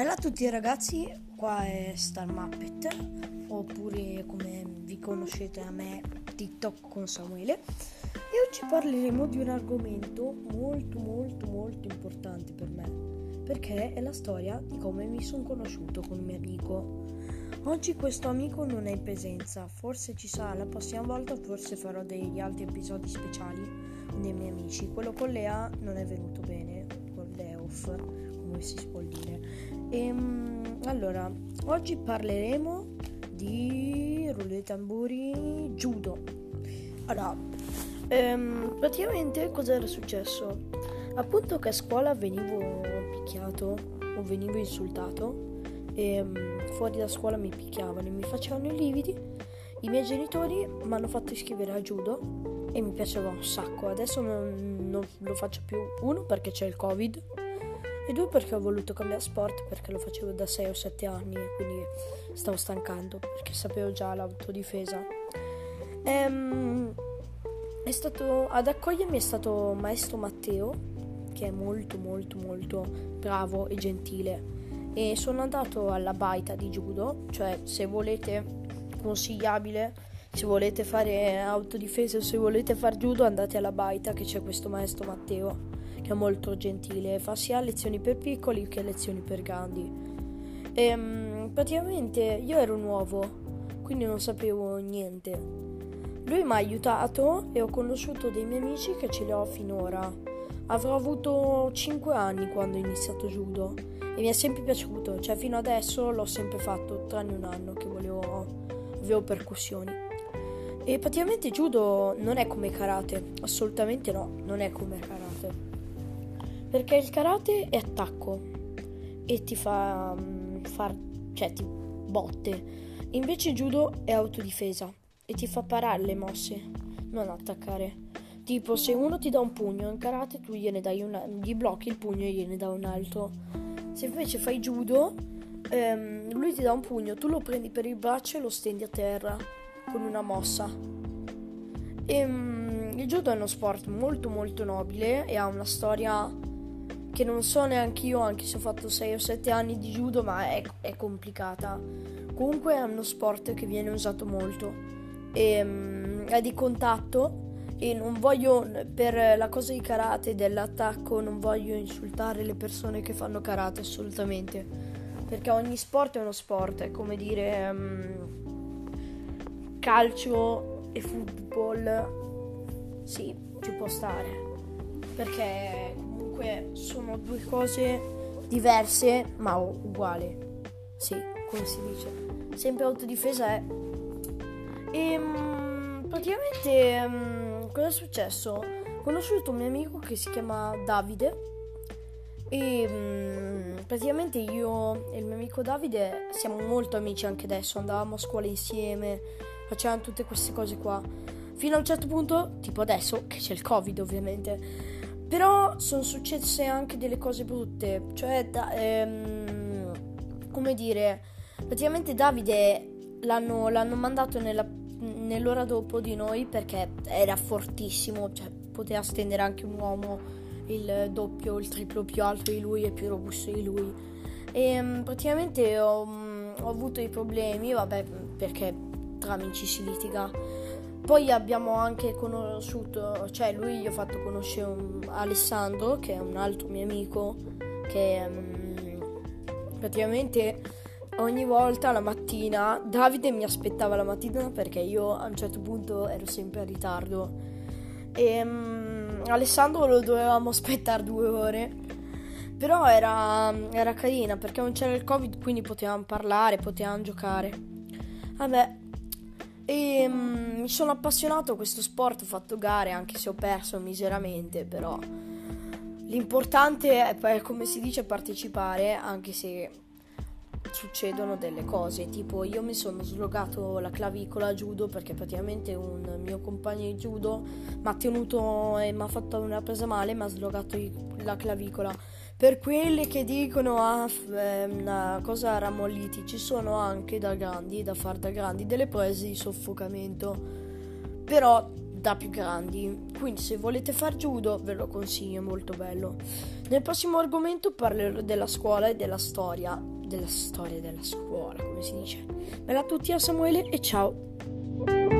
Bella a tutti ragazzi, qua è Star Muppet, oppure come vi conoscete a me TikTok con Samuele. E oggi parleremo di un argomento molto molto molto importante per me, perché è la storia di come mi sono conosciuto con un mio amico. Oggi questo amico non è in presenza, forse ci sarà la prossima volta, forse farò degli altri episodi speciali dei miei amici. Quello con Lea non è venuto bene, con Leof, come si può dire. Ehm, allora, oggi parleremo di rullo tamburi judo. Allora, ehm, praticamente cosa era successo? Appunto che a scuola venivo picchiato o venivo insultato e ehm, fuori da scuola mi picchiavano e mi facevano i lividi. I miei genitori mi hanno fatto iscrivere a judo e mi piaceva un sacco. Adesso non, non lo faccio più. Uno perché c'è il covid e due perché ho voluto cambiare sport perché lo facevo da 6 o 7 anni e quindi stavo stancando perché sapevo già l'autodifesa. Ehm, stato, ad accogliermi è stato maestro Matteo che è molto molto molto bravo e gentile e sono andato alla baita di judo, cioè se volete consigliabile se volete fare autodifesa o se volete fare judo andate alla baita che c'è questo maestro Matteo che è molto gentile, fa sia lezioni per piccoli che lezioni per grandi. E, ehm, praticamente io ero nuovo, quindi non sapevo niente. Lui mi ha aiutato e ho conosciuto dei miei amici che ce li ho finora. Avrò avuto 5 anni quando ho iniziato judo e mi è sempre piaciuto, cioè fino adesso l'ho sempre fatto, tranne un anno che volevo, avevo percussioni. E praticamente judo non è come karate, assolutamente no, non è come karate. Perché il karate è attacco e ti fa um, far, cioè ti botte. Invece judo è autodifesa e ti fa parare le mosse, non attaccare. Tipo, se uno ti dà un pugno in karate, tu gliene dai una, gli blocchi il pugno e gliene dai un altro. Se invece fai judo, ehm, lui ti dà un pugno, tu lo prendi per il braccio e lo stendi a terra con una mossa. E, ehm, il judo è uno sport molto molto nobile e ha una storia che non so neanche io, anche se ho fatto 6 o 7 anni di judo, ma è, è complicata. Comunque è uno sport che viene usato molto e um, è di contatto e non voglio per la cosa di karate dell'attacco non voglio insultare le persone che fanno karate assolutamente perché ogni sport è uno sport è come dire um, calcio e football sì ci può stare perché comunque sono due cose diverse ma uguali. Sì, come si dice. Sempre autodifesa è. E um, praticamente um, cosa è successo? Ho conosciuto un mio amico che si chiama Davide. E um, praticamente io e il mio amico Davide siamo molto amici anche adesso. Andavamo a scuola insieme, facevamo tutte queste cose qua. Fino a un certo punto, tipo adesso, che c'è il Covid ovviamente però sono successe anche delle cose brutte, cioè, da, ehm, come dire, praticamente Davide l'hanno, l'hanno mandato nella, nell'ora dopo di noi perché era fortissimo, cioè poteva stendere anche un uomo il doppio, il triplo più alto di lui e più robusto di lui. E ehm, praticamente ho, ho avuto dei problemi, vabbè, perché tra amici si litiga. Poi abbiamo anche conosciuto, cioè lui gli ho fatto conoscere un Alessandro, che è un altro mio amico, che um, praticamente ogni volta la mattina Davide mi aspettava la mattina perché io a un certo punto ero sempre in ritardo. E um, Alessandro lo dovevamo aspettare due ore. Però era, era carina perché non c'era il covid quindi potevamo parlare potevamo giocare. Vabbè e um, mi sono appassionato a questo sport, ho fatto gare anche se ho perso miseramente, però l'importante è, come si dice, partecipare anche se succedono delle cose, tipo io mi sono slogato la clavicola a judo perché praticamente un mio compagno di judo mi ha tenuto e mi ha fatto una presa male, mi ha slogato la clavicola per quelli che dicono ah, una cosa ramolliti, ci sono anche da grandi, da far da grandi, delle prese di soffocamento. Però da più grandi. Quindi se volete far judo ve lo consiglio, è molto bello. Nel prossimo argomento parlerò della scuola e della storia, della storia della scuola, come si dice. Bella a tutti a Samuele e ciao!